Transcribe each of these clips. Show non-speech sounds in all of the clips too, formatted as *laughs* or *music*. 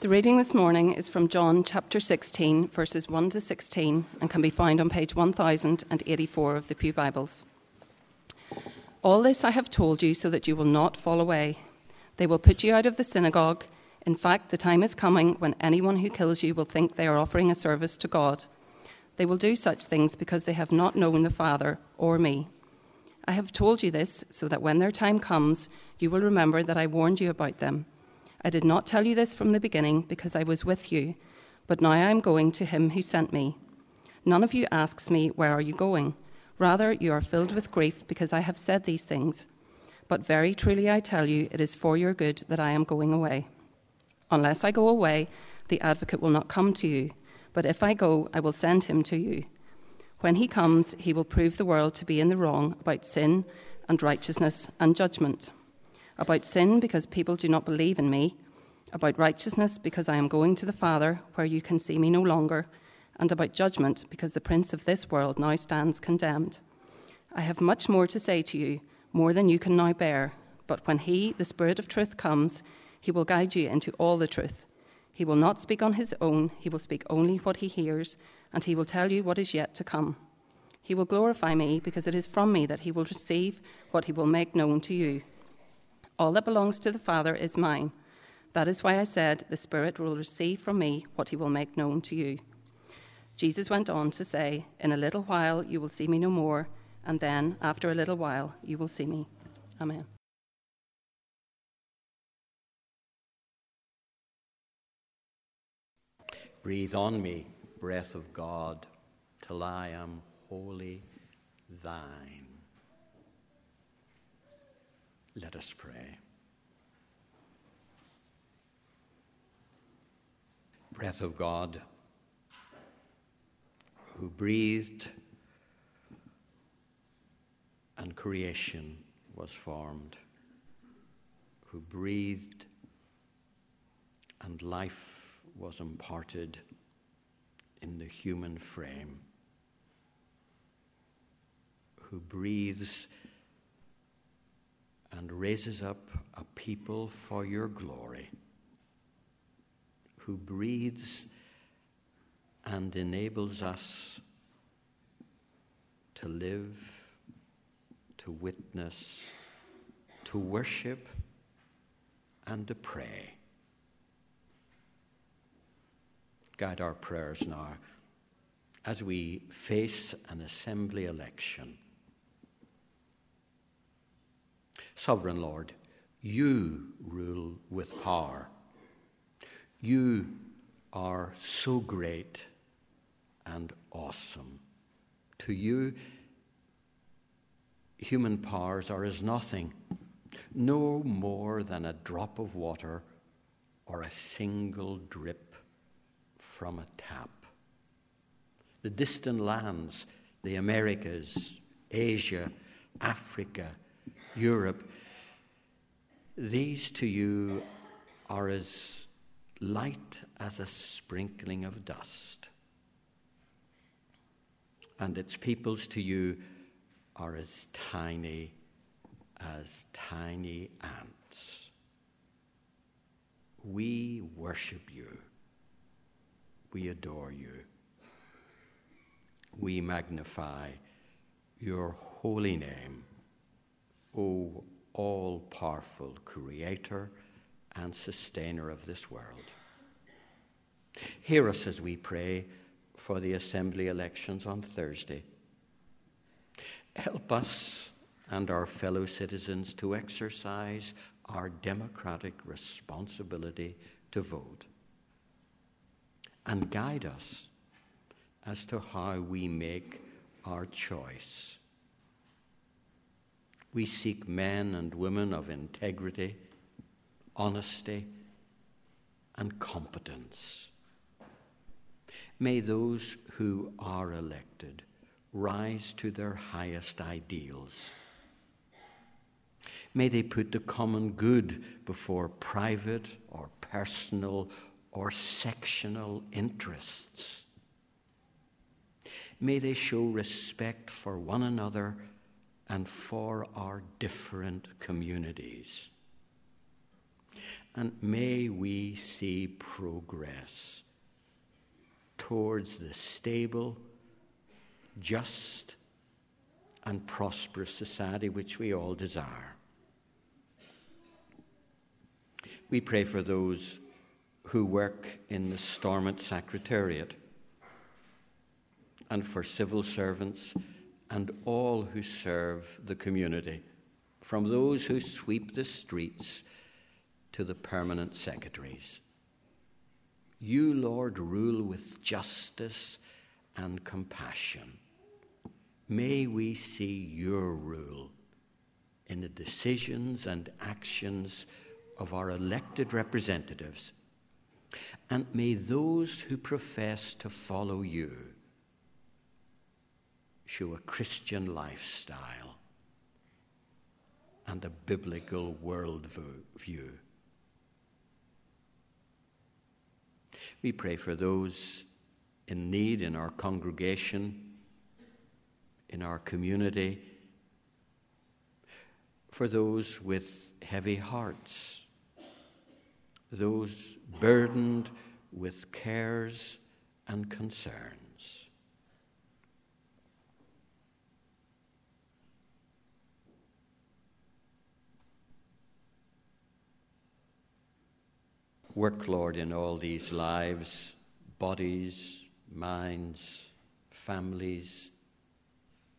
The reading this morning is from John chapter 16, verses 1 to 16, and can be found on page 1084 of the Pew Bibles. All this I have told you so that you will not fall away. They will put you out of the synagogue. In fact, the time is coming when anyone who kills you will think they are offering a service to God. They will do such things because they have not known the Father or me. I have told you this so that when their time comes, you will remember that I warned you about them. I did not tell you this from the beginning because I was with you, but now I am going to him who sent me. None of you asks me, Where are you going? Rather, you are filled with grief because I have said these things. But very truly I tell you, it is for your good that I am going away. Unless I go away, the advocate will not come to you, but if I go, I will send him to you. When he comes, he will prove the world to be in the wrong about sin and righteousness and judgment about sin because people do not believe in me, about righteousness because I am going to the Father where you can see me no longer, and about judgment because the prince of this world now stands condemned. I have much more to say to you, more than you can now bear, but when he, the Spirit of truth, comes, he will guide you into all the truth. He will not speak on his own, he will speak only what he hears, and he will tell you what is yet to come. He will glorify me because it is from me that he will receive what he will make known to you. All that belongs to the Father is mine. That is why I said, The Spirit will receive from me what he will make known to you. Jesus went on to say, In a little while you will see me no more, and then, after a little while, you will see me. Amen. Breathe on me, breath of God, till I am wholly thine. Let us pray. Breath of God, who breathed and creation was formed, who breathed and life was imparted in the human frame, who breathes and raises up a people for your glory, who breathes and enables us to live, to witness, to worship, and to pray. Guide our prayers now as we face an assembly election Sovereign Lord, you rule with power. You are so great and awesome. To you, human powers are as nothing, no more than a drop of water or a single drip from a tap. The distant lands, the Americas, Asia, Africa, Europe, these to you are as light as a sprinkling of dust, and its peoples to you are as tiny as tiny ants. We worship you. We adore you. We magnify your holy name O all powerful creator and sustainer of this world. Hear us as we pray for the assembly elections on Thursday. Help us and our fellow citizens to exercise our democratic responsibility to vote. And guide us as to how we make our choice we seek men and women of integrity, honesty, and competence. May those who are elected rise to their highest ideals. May they put the common good before private or personal or sectional interests. May they show respect for one another and for our different communities. And may we see progress towards the stable, just, and prosperous society which we all desire. We pray for those who work in the Stormont Secretariat and for civil servants and all who serve the community, from those who sweep the streets to the permanent secretaries. You, Lord, rule with justice and compassion. May we see your rule in the decisions and actions of our elected representatives. And may those who profess to follow you show a Christian lifestyle and a biblical worldview. We pray for those in need in our congregation, in our community, for those with heavy hearts, those burdened with cares and concerns. Work, Lord, in all these lives, bodies, minds, families,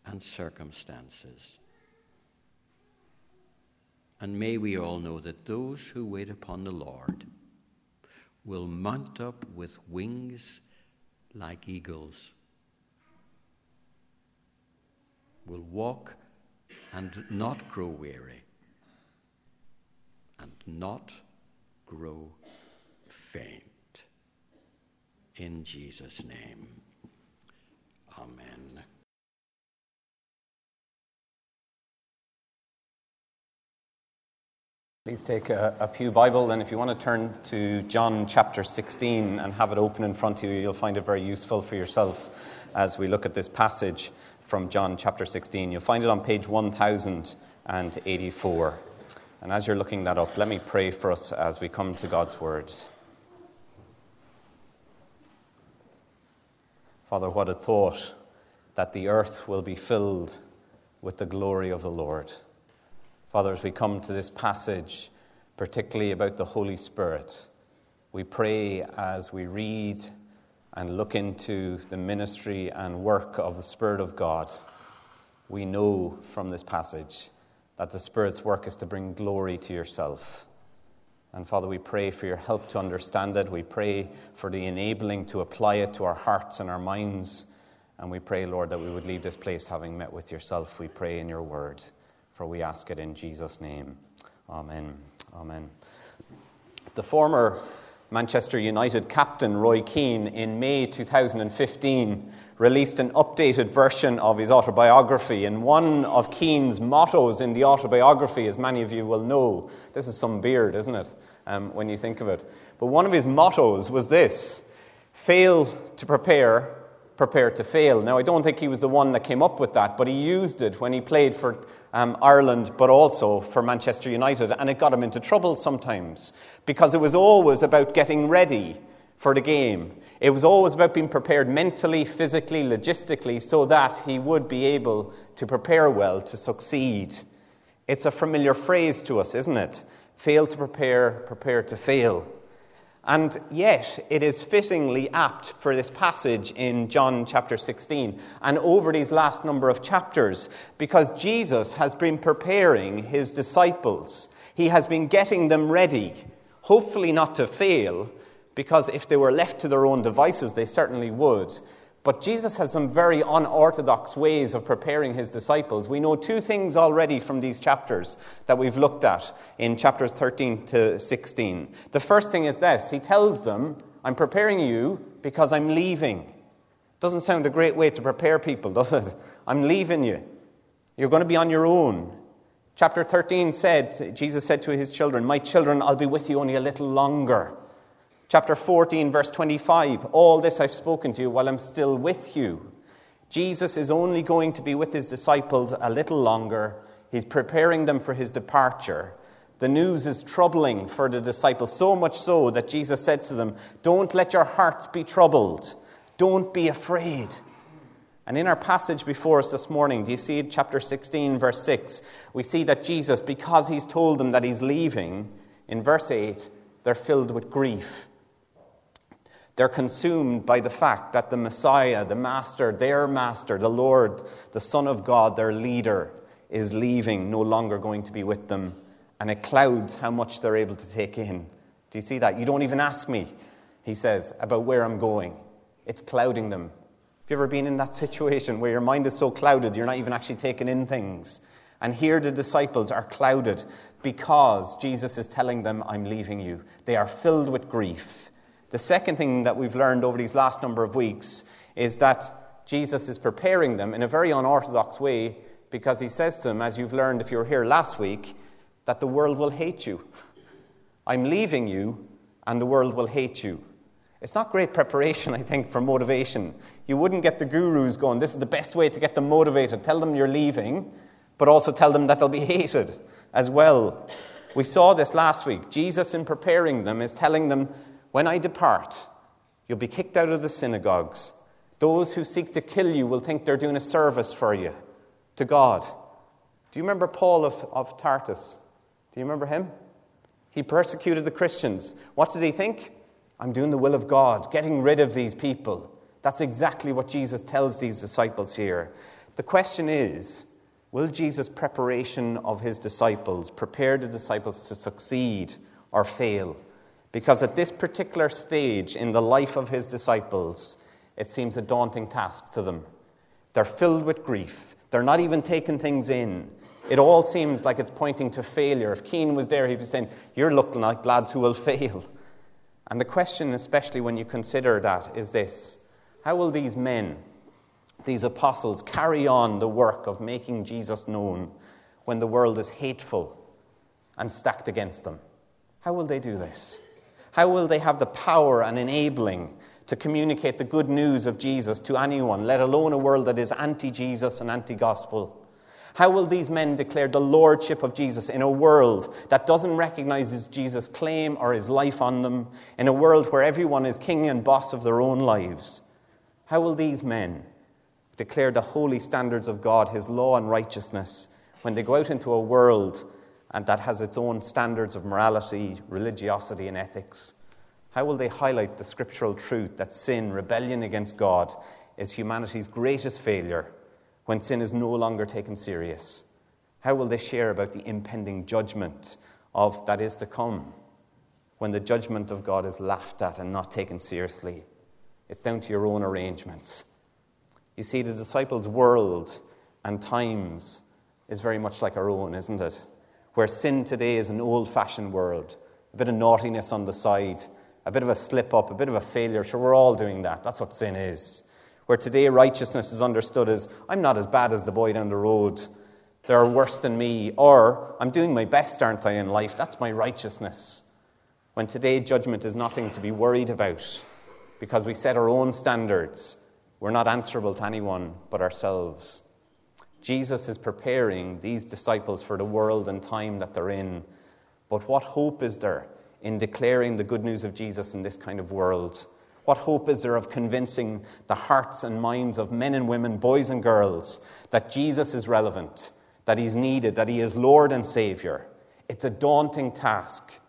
and circumstances. And may we all know that those who wait upon the Lord will mount up with wings like eagles, will walk and not grow weary, and not grow faint. In Jesus' name, Amen. Please take a, a, Pew Bible, and if you want to turn to John chapter 16 and have it open in front of you, you'll find it very useful for yourself as we look at this passage from John chapter 16. You'll find it on page 1084. And as you're looking that up, let me pray for us as we come to God's Word. Father, what a thought that the earth will be filled with the glory of the Lord. Father, as we come to this passage, particularly about the Holy Spirit, we pray as we read and look into the ministry and work of the Spirit of God, we know from this passage that the Spirit's work is to bring glory to yourself. And Father, we pray for your help to understand it. We pray for the enabling to apply it to our hearts and our minds. And we pray, Lord, that we would leave this place having met with yourself. We pray in your word, for we ask it in Jesus' name. Amen. Amen. The former Manchester United captain Roy Keane in May 2015 released an updated version of his autobiography. And one of Keane's mottos in the autobiography, as many of you will know, this is some beard, isn't it, um, when you think of it? But one of his mottos was this fail to prepare, prepared to fail. Now, I don't think he was the one that came up with that, but he used it when he played for um, Ireland, but also for Manchester United, and it got him into trouble sometimes because it was always about getting ready for the game. It was always about being prepared mentally, physically, logistically, so that he would be able to prepare well to succeed. It's a familiar phrase to us, isn't it? Fail to prepare, prepare to fail. And yet, it is fittingly apt for this passage in John chapter 16 and over these last number of chapters because Jesus has been preparing his disciples. He has been getting them ready, hopefully not to fail, because if they were left to their own devices, they certainly would. But Jesus has some very unorthodox ways of preparing his disciples. We know two things already from these chapters that we've looked at in chapters 13 to 16. The first thing is this He tells them, I'm preparing you because I'm leaving. Doesn't sound a great way to prepare people, *laughs* does it? I'm leaving you. You're going to be on your own. Chapter 13 said, Jesus said to his children, My children, I'll be with you only a little longer. Chapter 14, verse 25 All this I've spoken to you while I'm still with you. Jesus is only going to be with his disciples a little longer. He's preparing them for his departure. The news is troubling for the disciples, so much so that Jesus said to them, Don't let your hearts be troubled. Don't be afraid. And in our passage before us this morning, do you see chapter 16, verse 6? We see that Jesus, because he's told them that he's leaving, in verse 8, they're filled with grief. They're consumed by the fact that the Messiah, the Master, their Master, the Lord, the Son of God, their leader, is leaving, no longer going to be with them and it clouds how much they're able to take in. Do you see that? You don't even ask me, he says, about where I'm going. It's clouding them. Have you ever been in that situation where your mind is so clouded you're not even actually taking in things? And here the disciples are clouded because Jesus is telling them, I'm leaving you. They are filled with grief. The second thing that we've learned over these last number of weeks is that Jesus is preparing them in a very unorthodox way because he says to them, as you've learned if you were here last week, that the world will hate you. I'm leaving you, and the world will hate you. It's not great preparation, *laughs* I think, for motivation. You wouldn't get the gurus going, this is the best way to get them motivated. Tell them you're leaving, but also tell them that they'll be *laughs* hated as well. We saw this last week. Jesus, in preparing them, is telling them, when I depart, you'll be kicked out of the synagogues. Those who seek to kill you will think they're doing a service for you to God. Do you remember Paul of, of Tarsus? Do you remember him? He persecuted the Christians. What did he think? I'm doing the will of God, getting rid of these people. That's exactly what Jesus tells these disciples here. The question is will Jesus' preparation of his disciples prepare the disciples to succeed or fail? Because at this particular stage in the life of his disciples, it seems a daunting task to them. They're filled with grief, they're not even taking things in. It all seems like it's pointing to failure. If Keane was there, he'd be saying, You're looking like lads who will *laughs* fail. And the question, especially when you consider that, is this How will these men, these apostles, carry on the work of making Jesus known when the world is hateful and stacked against them? How will they do this? How will they have the power and enabling to communicate the good news of Jesus to anyone, let alone a world that is anti Jesus and anti gospel? How will these men declare the lordship of Jesus in a world that doesn't recognize Jesus' claim or his life on them, in a world where everyone is king and boss of their own lives? How will these men declare the holy standards of God, his law and righteousness, when they go out into a world and that has its own standards of morality, religiosity, and ethics? How will they highlight the scriptural truth that sin, rebellion against God, is humanity's greatest failure? when sin is no longer taken serious? How will they share about the impending judgment of that is to come when the judgment of God is laughed at and not taken seriously? It's down to your own arrangements. You see, the disciples' world and times is very much like our own, isn't it? Where sin today is an old fashioned world, a bit of naughtiness on the side, a bit of a slip up, a bit of a failure. Sure, we're all doing that. That's what sin is where today righteousness is understood as I'm not as bad as the boy down the road, they're worse than me, or I'm doing my best, aren't I, in life? That's my righteousness. When today judgment is nothing to be worried about because we set our own standards, we're not answerable to anyone but ourselves. Jesus is preparing these disciples for the world and time that they're in. But what hope is there in declaring the good news of Jesus in this kind of world? What hope is there of convincing the hearts and minds of men and women, boys and girls, that Jesus is relevant, that he's needed, that he is Lord and Savior? It's a daunting task,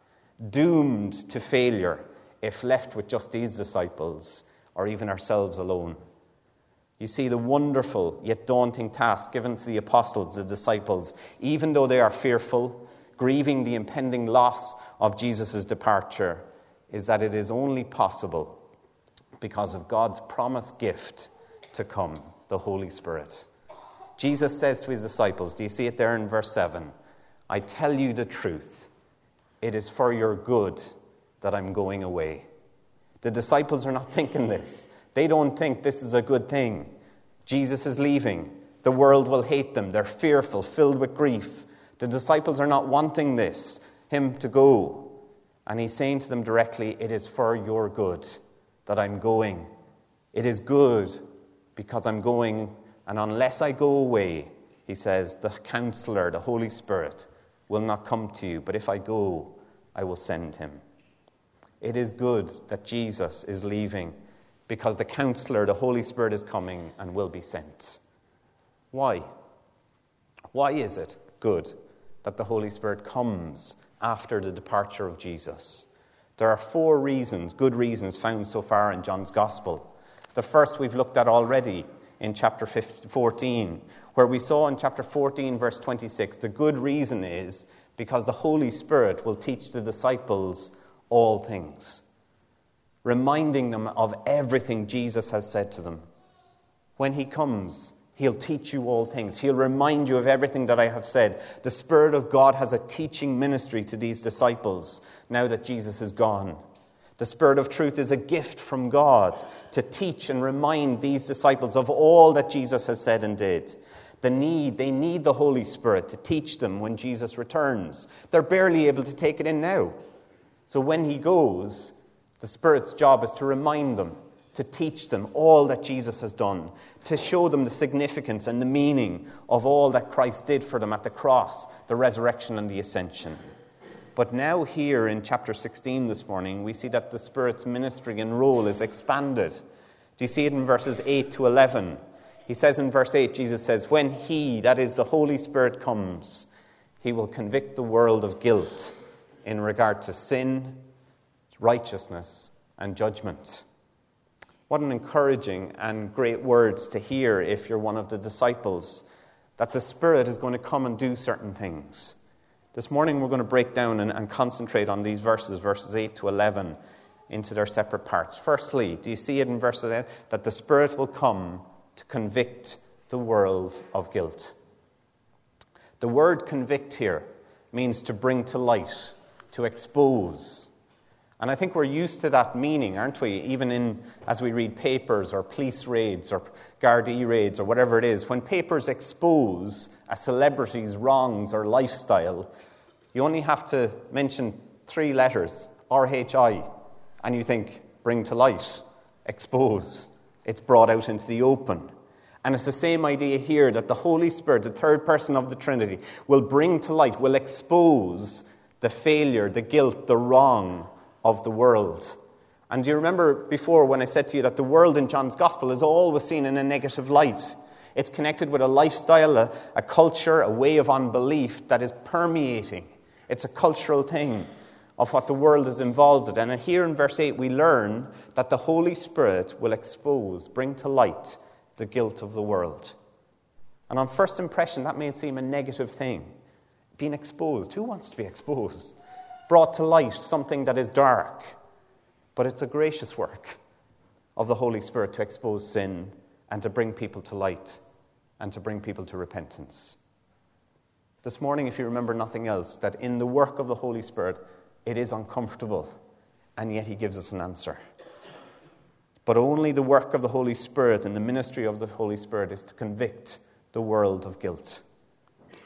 doomed to failure if left with just these disciples or even ourselves alone. You see the wonderful yet daunting task given to the apostles, the disciples, even though they are fearful, grieving the impending loss of Jesus' departure, is that it is only possible because of God's promised gift to come, the Holy Spirit. Jesus says to his disciples, do you see it there in verse 7? I tell you the truth. It is for your good that I'm going away. The disciples are not *laughs* thinking this. They don't think this is a good thing. Jesus is leaving. The world will hate them. They're fearful, filled with grief. The disciples are not wanting this, him to go. And he's saying to them directly, It is for your good that I'm going. It is good because I'm going, and unless I go away, he says, the counselor, the Holy Spirit, will not come to you, but if I go, I will send him. It is good that Jesus is leaving because the counselor, the Holy Spirit, is coming and will be sent. Why? Why is it good that the Holy Spirit comes after the departure of Jesus? There are four reasons, good reasons, found so far in John's Gospel. The first we've looked at already in chapter 14, where we saw in chapter 14, verse 26, the good reason is because the Holy Spirit will teach the disciples all things, reminding them of everything Jesus has said to them. When he comes, He'll teach you all things. He'll remind you of everything that I have said. The Spirit of God has a teaching ministry to these disciples now that Jesus is gone. The Spirit of truth is a gift from God to teach and remind these disciples of all that Jesus has said and did. The need, they need the Holy Spirit to teach them when Jesus returns. They're barely able to take it in now. So when he goes, the Spirit's job is to remind them to teach them all that Jesus has done, to show them the significance and the meaning of all that Christ did for them at the cross, the resurrection, and the ascension. But now, here in chapter 16 this morning, we see that the Spirit's ministry and role is expanded. Do you see it in verses 8 to 11? He says in verse 8, Jesus says, When He, that is the Holy Spirit, comes, He will convict the world of guilt in regard to sin, righteousness, and judgment. What an encouraging and great words to hear if you're one of the disciples that the Spirit is going to come and do certain things. This morning we're going to break down and, and, concentrate on these verses, verses 8 to 11, into their separate parts. Firstly, do you see it in verse 8? That the Spirit will come to convict the world of guilt. The word convict here means to bring to light, to expose, and I think we're used to that meaning, aren't we? Even in, as we read papers or police raids or Gardaí raids or whatever it is, when papers expose a celebrity's wrongs or lifestyle, you only have to mention three letters, RHI, and you think, bring to light, expose. It's brought out into the open. And it's the same idea here that the Holy Spirit, the third person of the Trinity, will bring to light, will expose the failure, the guilt, the wrong of the world. And do you remember before when I said to you that the world in John's Gospel is always seen in a negative light? It's connected with a lifestyle, a, a culture, a way of unbelief that is permeating. It's a cultural thing of what the world is involved in. And here in verse 8, we learn that the Holy Spirit will expose, bring to light the guilt of the world. And on first impression, that may seem a negative thing. Being exposed. Who wants to be exposed? Brought to light something that is dark, but it's a gracious work of the Holy Spirit to expose sin and to bring people to light and to bring people to repentance. This morning, if you remember nothing else, that in the work of the Holy Spirit, it is uncomfortable, and yet He gives us an answer. But only the work of the Holy Spirit and the ministry of the Holy Spirit is to convict the world of guilt.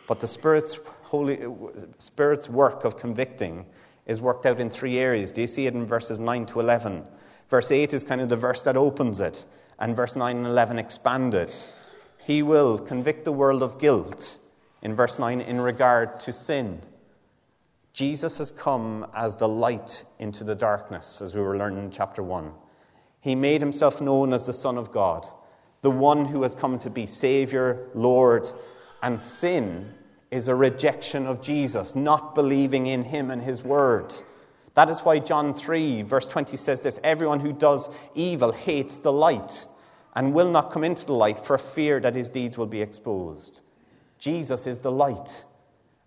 But the Spirit's, Holy, uh, Spirit's work of convicting is worked out in three areas. Do you see it in verses 9 to 11? Verse 8 is kind of the verse that opens it, and verse 9 and 11 expand it. He will convict the world of guilt in verse 9 in regard to sin. Jesus has come as the light into the darkness, as we were learning in chapter 1. He made himself known as the Son of God, the one who has come to be Savior, Lord, and sin is a rejection of Jesus, not believing in him and his word. That is why John 3, verse 20 says this Everyone who does evil hates the light and will not come into the light for fear that his deeds will be exposed. Jesus is the light.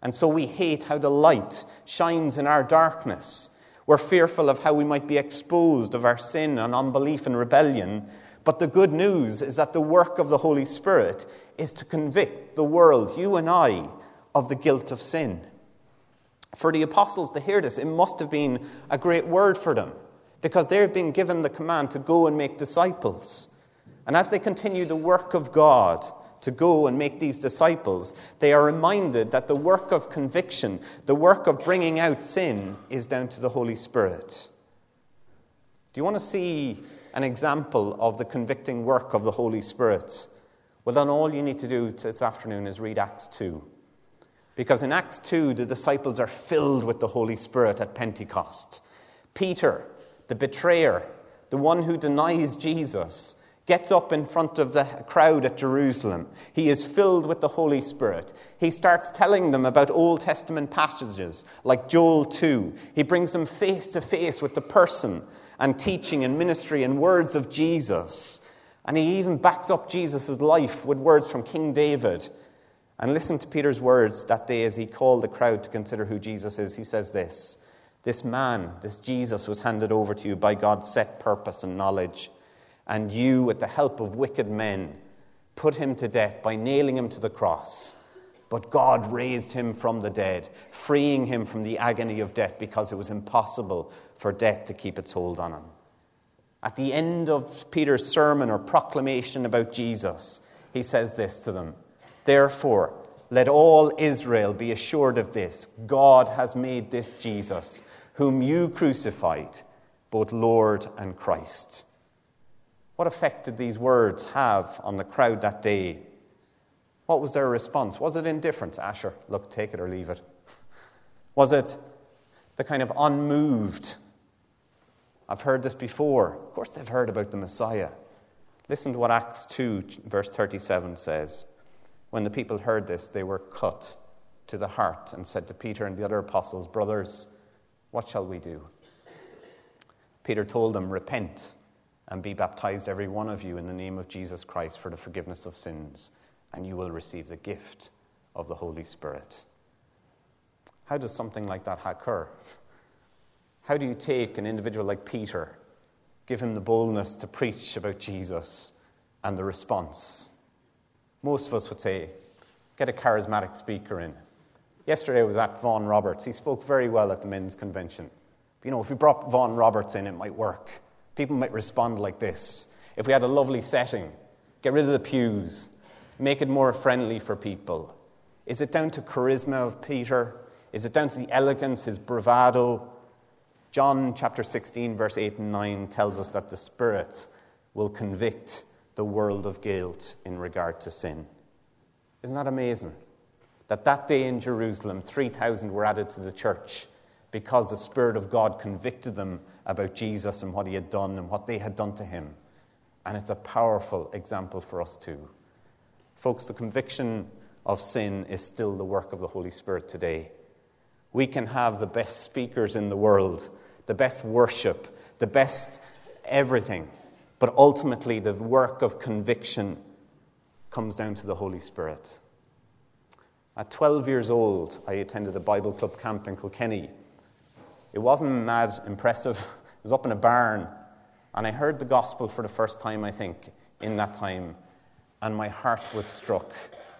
And so we hate how the light shines in our darkness. We're fearful of how we might be exposed of our sin and unbelief and rebellion. But the good news is that the work of the Holy Spirit is to convict the world, you and I, of the guilt of sin. For the apostles to hear this, it must have been a great word for them because they've been given the command to go and make disciples. And as they continue the work of God to go and make these disciples, they are reminded that the work of conviction, the work of bringing out sin, is down to the Holy Spirit. Do you want to see an example of the convicting work of the Holy Spirit? Well, then all you need to do this afternoon is read Acts 2. Because in Acts 2, the disciples are filled with the Holy Spirit at Pentecost. Peter, the betrayer, the one who denies Jesus, gets up in front of the crowd at Jerusalem. He is filled with the Holy Spirit. He starts telling them about Old Testament passages like Joel 2. He brings them face to face with the person and teaching and ministry and words of Jesus. And he even backs up Jesus' life with words from King David. And listen to Peter's words that day as he called the crowd to consider who Jesus is. He says this This man, this Jesus, was handed over to you by God's set purpose and knowledge. And you, with the help of wicked men, put him to death by nailing him to the cross. But God raised him from the dead, freeing him from the agony of death because it was impossible for death to keep its hold on him. At the end of Peter's sermon or proclamation about Jesus, he says this to them Therefore, let all Israel be assured of this God has made this Jesus, whom you crucified, both Lord and Christ. What effect did these words have on the crowd that day? What was their response? Was it indifference? Asher, look, take it or leave it. *laughs* Was it the kind of unmoved I've heard this before. Of course, they've heard about the Messiah. Listen to what Acts 2, verse 37 says. When the people heard this, they were cut to the heart and said to Peter and the other apostles, Brothers, what shall we do? Peter told them, Repent and be baptized, every one of you, in the name of Jesus Christ for the forgiveness of sins, and you will receive the gift of the Holy Spirit. How does something like that occur? How do you take an individual like Peter, give him the boldness to preach about Jesus, and the response? Most of us would say, get a charismatic speaker in. Yesterday was at Vaughan Roberts. He spoke very well at the men's convention. You know, if we brought Vaughan Roberts in, it might work. People might respond like this. If we had a lovely setting, get rid of the pews, make it more friendly for people. Is it down to charisma of Peter? Is it down to the elegance, his bravado? John chapter 16, verse 8 and 9 tells us that the Spirit will convict the world of guilt in regard to sin. Isn't that amazing? That that day in Jerusalem, 3,000 were added to the church because the Spirit of God convicted them about Jesus and what he had done and what they had done to him. And it's a powerful example for us too. Folks, the conviction of sin is still the work of the Holy Spirit today. We can have the best speakers in the world the best worship, the best everything. But ultimately, the work of conviction comes down to the Holy Spirit. At 12 years old, I attended a Bible club camp in Kilkenny. It wasn't mad impressive, *laughs* it was up in a barn. And I heard the gospel for the first time, I think, in that time. And my heart was struck.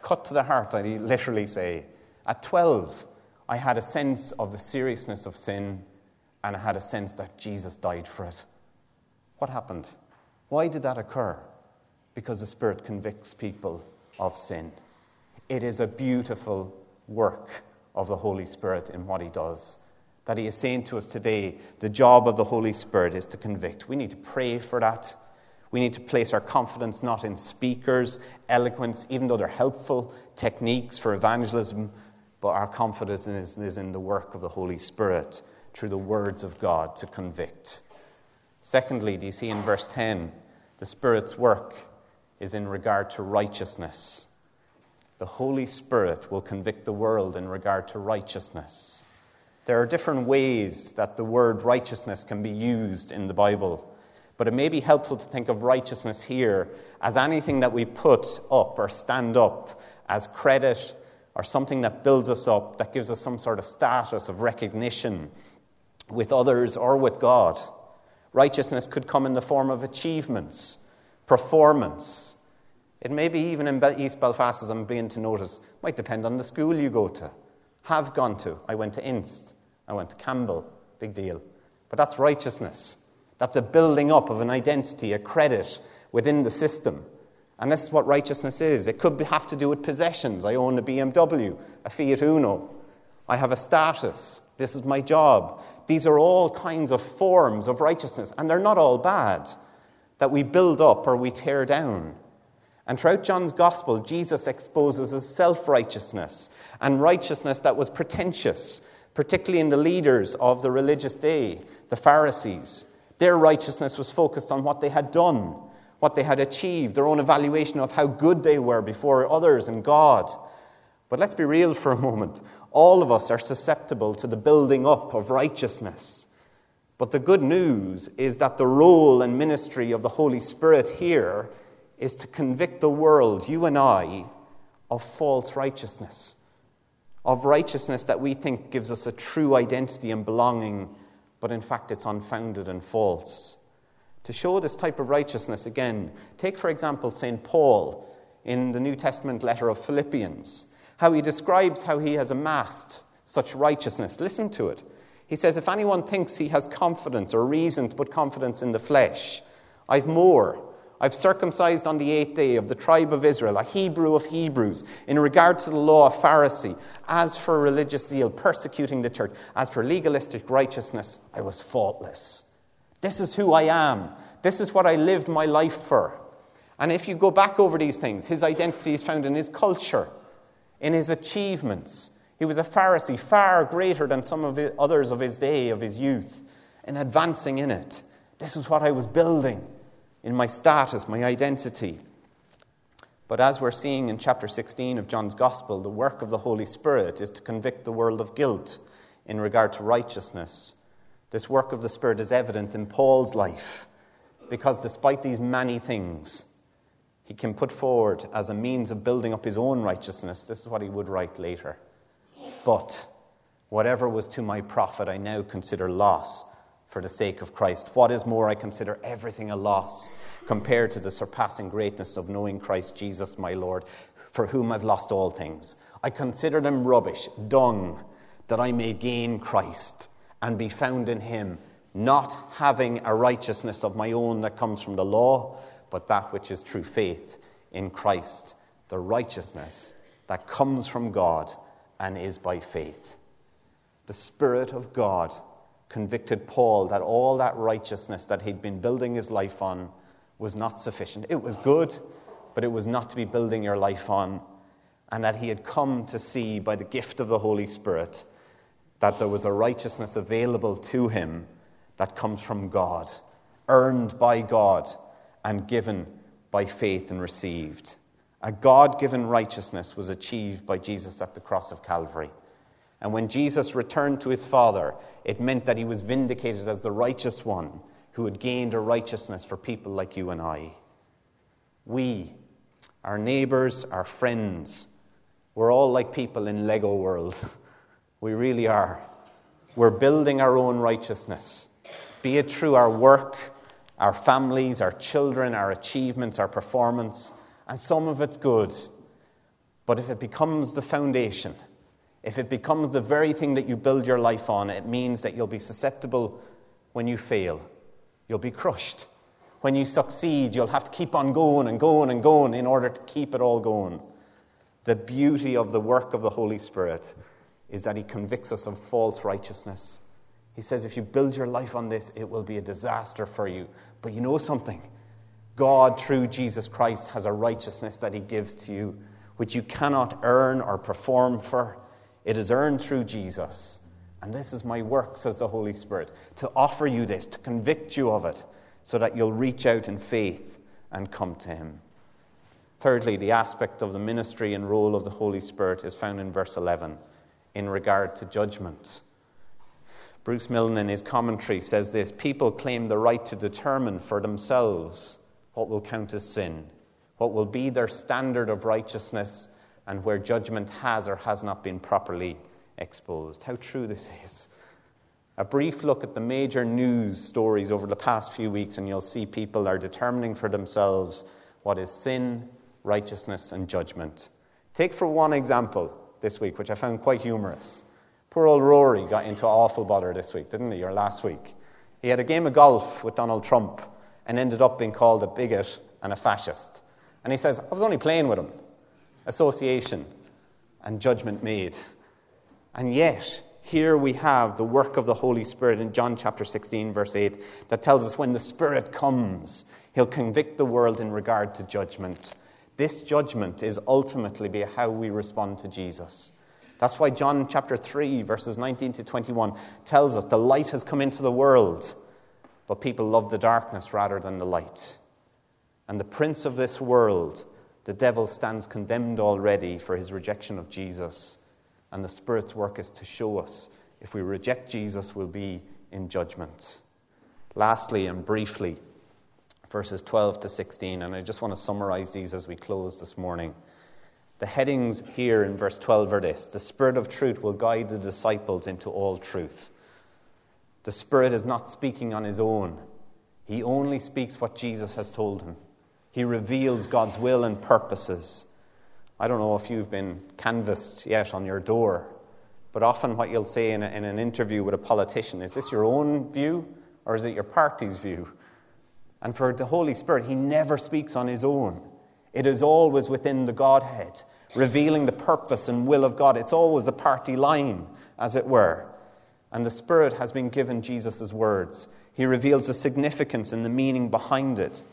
Cut to the heart, I literally say. At 12, I had a sense of the seriousness of sin and I had a sense that Jesus died for it. What happened? Why did that occur? Because the Spirit convicts people of sin. It is a beautiful work of the Holy Spirit in what He does. That He is saying to us today the job of the Holy Spirit is to convict. We need to pray for that. We need to place our confidence not in speakers, eloquence, even though they're helpful techniques for evangelism, but our confidence is, is in the work of the Holy Spirit through the words of God to convict. Secondly, do you see in verse 10, the Spirit's work is in regard to righteousness. The Holy Spirit will convict the world in regard to righteousness. There are different ways that the word righteousness can be used in the Bible, but it may be helpful to think of righteousness here as anything that we put up or stand up as credit or something that builds us up, that gives us some sort of status of recognition with others or with God. Righteousness could come in the form of achievements, performance. It may be even in East Belfast, as I'm beginning to notice, might depend on the school you go to, have gone to. I went to Inst, I went to Campbell, big deal. But that's righteousness. That's a building up of an identity, a credit within the system. And this is what righteousness is. It could have to do with possessions. I own a BMW, a Fiat Uno. I have a status. This is my job. These are all kinds of forms of righteousness, and they're not all bad that we build up or we tear down. And throughout John's gospel, Jesus exposes his self righteousness and righteousness that was pretentious, particularly in the leaders of the religious day, the Pharisees. Their righteousness was focused on what they had done, what they had achieved, their own evaluation of how good they were before others and God. But let's be real for a *laughs* moment. All of us are susceptible to the building up of righteousness. But the good news is that the role and ministry of the Holy Spirit here is to convict the world, you and I, of false righteousness, of righteousness that we think gives us a true identity and belonging, but in fact it's unfounded and false. To show this type of righteousness again, take for example St. Paul in the New Testament letter of Philippians, how he describes how he has amassed such righteousness. Listen to it. He says, If anyone thinks he has confidence or reason to put confidence in the flesh, I've more. I've circumcised on the eighth day of the tribe of Israel, a Hebrew of Hebrews, in regard to the law, a Pharisee. As for religious zeal, persecuting the church. As for legalistic righteousness, I was faultless. This is who I am. This is what I lived my life for. And if you go back over these things, his identity is found in his culture, in his achievements. He was a Pharisee, far greater than some of the others of his day, of his youth, in advancing in it. This is what I was building in my status, my identity. But as we're seeing in chapter 16 of John's Gospel, the work of the Holy Spirit is to convict the world of guilt in regard to righteousness. This work of the Spirit is evident in Paul's life because despite these many things, he can put forward as a means of building up his own righteousness. This is what he would write later. But whatever was to my profit, I now consider loss for the sake of Christ. What is more, I consider everything a loss compared to the surpassing greatness of knowing Christ Jesus, my Lord, for whom I've lost all things. I consider them rubbish, dung, that I may gain Christ and be found in him, not having a righteousness of my own that comes from the law, but that which is true faith in Christ, the righteousness that comes from God and is by faith. The Spirit of God convicted Paul that all that righteousness that he'd been building his life on was not sufficient. It was good, but it was not to be building your life on. And that he had come to see by the gift of the Holy Spirit that there was a righteousness available to him that comes from God, earned by God, and given by faith and received. A God given righteousness was achieved by Jesus at the cross of Calvary. And when Jesus returned to his Father, it meant that he was vindicated as the righteous one who had gained a righteousness for people like you and I. We, our neighbors, our friends, we're all like people in Lego world. *laughs* We really are. We're building our own righteousness, be it through our work, our families, our children, our achievements, our performance, and some of it's good. But if it becomes the foundation, if it becomes the very thing that you build your life on, it means that you'll be susceptible when you fail. You'll be crushed. When you succeed, you'll have to keep on going and going and going in order to keep it all going. The beauty of the work of the Holy Spirit is that He convicts us of false righteousness. He says, if you build your life on this, it will be a disaster for you. But you know something? God, through Jesus Christ, has a righteousness that He gives to you, which you cannot earn or perform for. It is earned through Jesus. And this is my work, says the Holy Spirit, to offer you this, to convict you of it, so that you'll reach out in faith and come to Him. Thirdly, the aspect of the ministry and role of the Holy Spirit is found in verse 11 in regard to judgment. Bruce Milne, in his commentary, says this People claim the right to determine for themselves what will count as sin, what will be their standard of righteousness, and where judgment has or has not been properly exposed. How true this is. A brief look at the major news stories over the past few weeks, and you'll see people are determining for themselves what is sin, righteousness, and judgment. Take for one example this week, which I found quite humorous. Poor old Rory got into awful bother this week, didn't he, or last week? He had a game of golf with Donald Trump and ended up being called a bigot and a fascist. And he says, I was only playing with him association, and judgment made. And yet, here we have the work of the Holy Spirit in John chapter 16, verse 8, that tells us when the Spirit comes, he'll convict the world in regard to judgment. This judgment is ultimately be how we respond to Jesus. That's why John chapter 3, verses 19 to 21 tells us the light has come into the world, but people love the darkness rather than the light. And the prince of this world, the devil, stands condemned already for his rejection of Jesus. And the Spirit's work is to show us if we reject Jesus, we'll be in judgment. Lastly and briefly, verses 12 to 16, and I just want to summarize these as we close this morning. The headings here in verse 12 are this The Spirit of truth will guide the disciples into all truth. The Spirit is not speaking on his own, he only speaks what Jesus has told him. He reveals God's will and purposes. I don't know if you've been canvassed yet on your door, but often what you'll say in, a, in an interview with a politician is this your own view or is it your party's view? And for the Holy Spirit, He never speaks on His own. It is always within the Godhead, revealing the purpose and will of God. It's always the party line, as it were. And the Spirit has been given Jesus' words. He reveals the significance and the meaning behind it.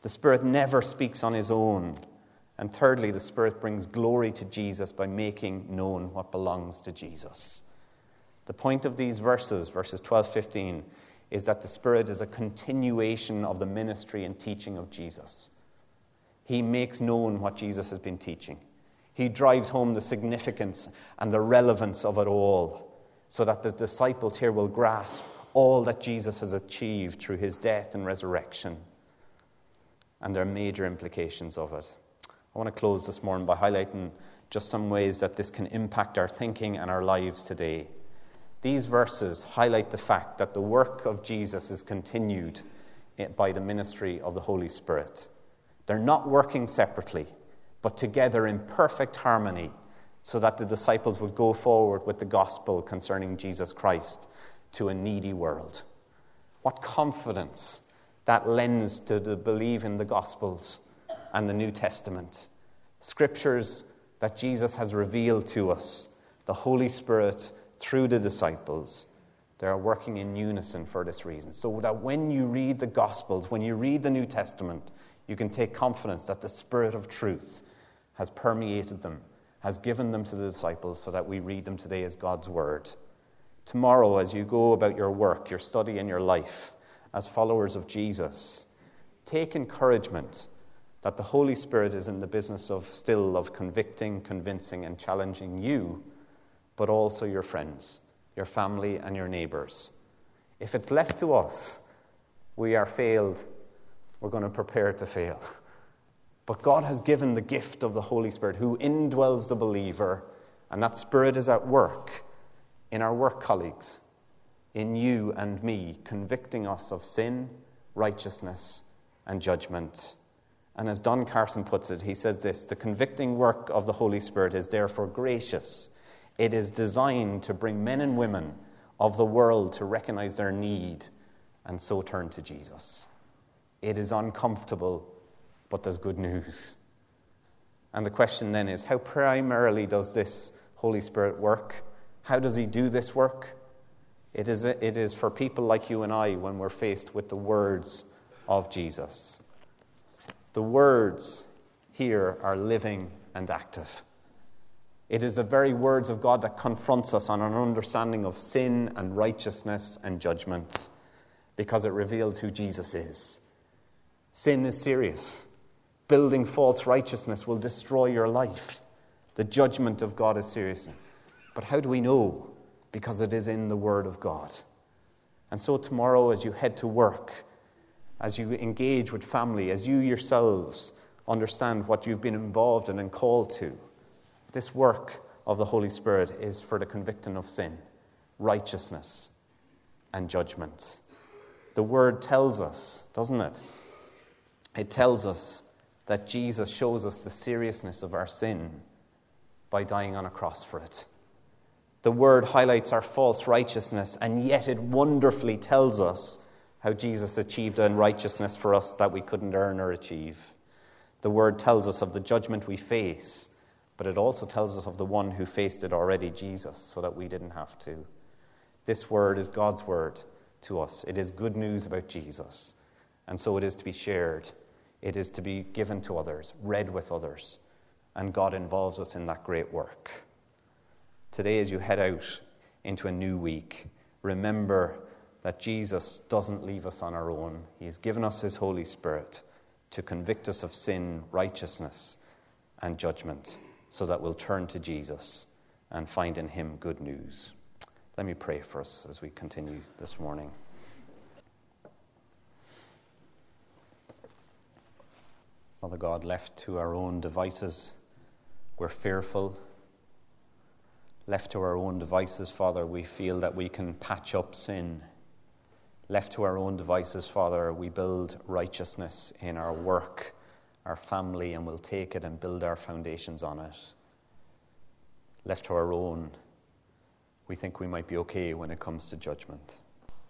The Spirit never speaks on His own. And thirdly, the Spirit brings glory to Jesus by making known what belongs to Jesus. The point of these verses, verses 12 15, is that the Spirit is a continuation of the ministry and teaching of Jesus. He makes known what Jesus has been teaching. He drives home the significance and the relevance of it all so that the disciples here will grasp all that Jesus has achieved through his death and resurrection. And their major implications of it. I want to close this morning by highlighting just some ways that this can impact our thinking and our lives today. These verses highlight the fact that the work of Jesus is continued by the ministry of the Holy Spirit. They're not working separately, but together in perfect harmony so that the disciples would go forward with the gospel concerning Jesus Christ to a needy world. What confidence that lends to the belief in the gospels and the New Testament. Scriptures that Jesus has revealed to us, the Holy Spirit through the disciples, they are working in unison for this reason. So that when you read the Gospels, when you read the New Testament, you can take confidence that the Spirit of truth has permeated them, has given them to the disciples, so that we read them today as God's Word. Tomorrow, as you go about your work, your study, and your life as followers of Jesus, take encouragement that the Holy Spirit is in the business of still of convicting, convincing, and challenging you, but also your friends, your family, and your neighbors. If it's left to us, we are failed, we're going to prepare to fail. But God has given the gift of the Holy Spirit who indwells the believer, and that Spirit is at work in our work colleagues, in you and me, convicting us of sin, righteousness, and judgment. And as Don Carson puts it, he says this the convicting work of the Holy Spirit is therefore gracious. It is designed to bring men and women of the world to recognize their need and so turn to Jesus. It is uncomfortable, but there's good news. And the question then is how primarily does this Holy Spirit work? How does He do this work? It is, it is for people like you and I when we're faced with the words of Jesus. The words here are living and active. It is the very words of God that confronts us on an understanding of sin and righteousness and judgment because it reveals who Jesus is. Sin is serious. Building false righteousness will destroy your life. The judgment of God is serious. But how do we know? Because it is in the Word of God. And so, tomorrow, as you head to work, as you engage with family, as you yourselves understand what you've been involved in and called to. This work of the Holy Spirit is for the convicting of sin, righteousness, and judgment. The word tells us, doesn't it? It tells us that Jesus shows us the seriousness of our sin by dying on a cross for it. The word highlights our false righteousness, and yet it wonderfully tells us how Jesus achieved a righteousness for us that we couldn't earn or achieve. The word tells us of the judgment we face, but it also tells us of the one who faced it already, Jesus, so that we didn't have to. This word is God's word to us. It is good news about Jesus, and so it is to be shared it is to be given to others, read with others, and God involves us in that great work. Today, as you head out into a new week, remember that Jesus doesn't leave us on our own. He has given us His Holy Spirit to convict us of sin, righteousness, and judgment, so that we'll turn to Jesus and find in Him good news. Let me pray for us as we continue this morning. Father God, left to our own devices, we're fearful. Left to our own devices, Father, we feel that we can patch up sin. Left to our own devices, Father, we build righteousness in our work, our family, and we'll take it and build our foundations on it. Left to our own, we think we might be okay when it comes to judgment.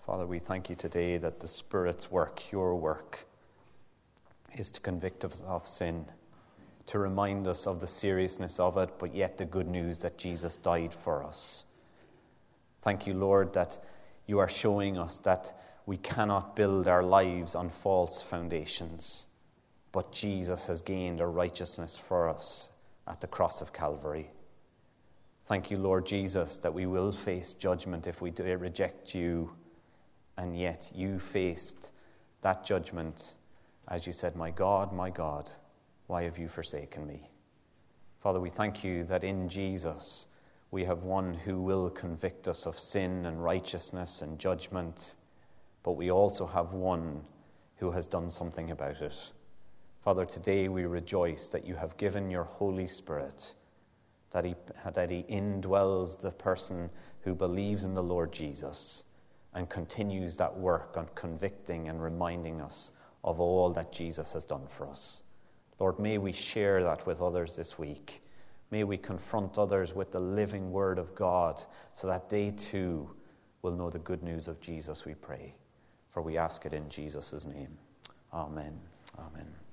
Father, we thank you today that the Spirit's work, your work, is to convict us of sin, to remind us of the seriousness of it, but yet the good news that Jesus died for us. Thank you, Lord, that you are showing us that we cannot build our lives on false foundations, but Jesus has gained a righteousness for us at the cross of Calvary. Thank you, Lord Jesus, that we will face judgment if we reject you, and yet you faced that judgment as you said, My God, my God, why have you forsaken me? Father, we thank you that in Jesus we have one who will convict us of sin and righteousness and judgment, but we also have one who has done something about it. Father, today we rejoice that you have given your Holy Spirit, that he, that he indwells the person who believes in the Lord Jesus and continues that work on convicting and reminding us of all that Jesus has done for us. Lord, may we share that with others this week. May we confront others with the living word of God so that they too will know the good news of Jesus, we pray. For we ask it in Jesus' name. Amen. Amen.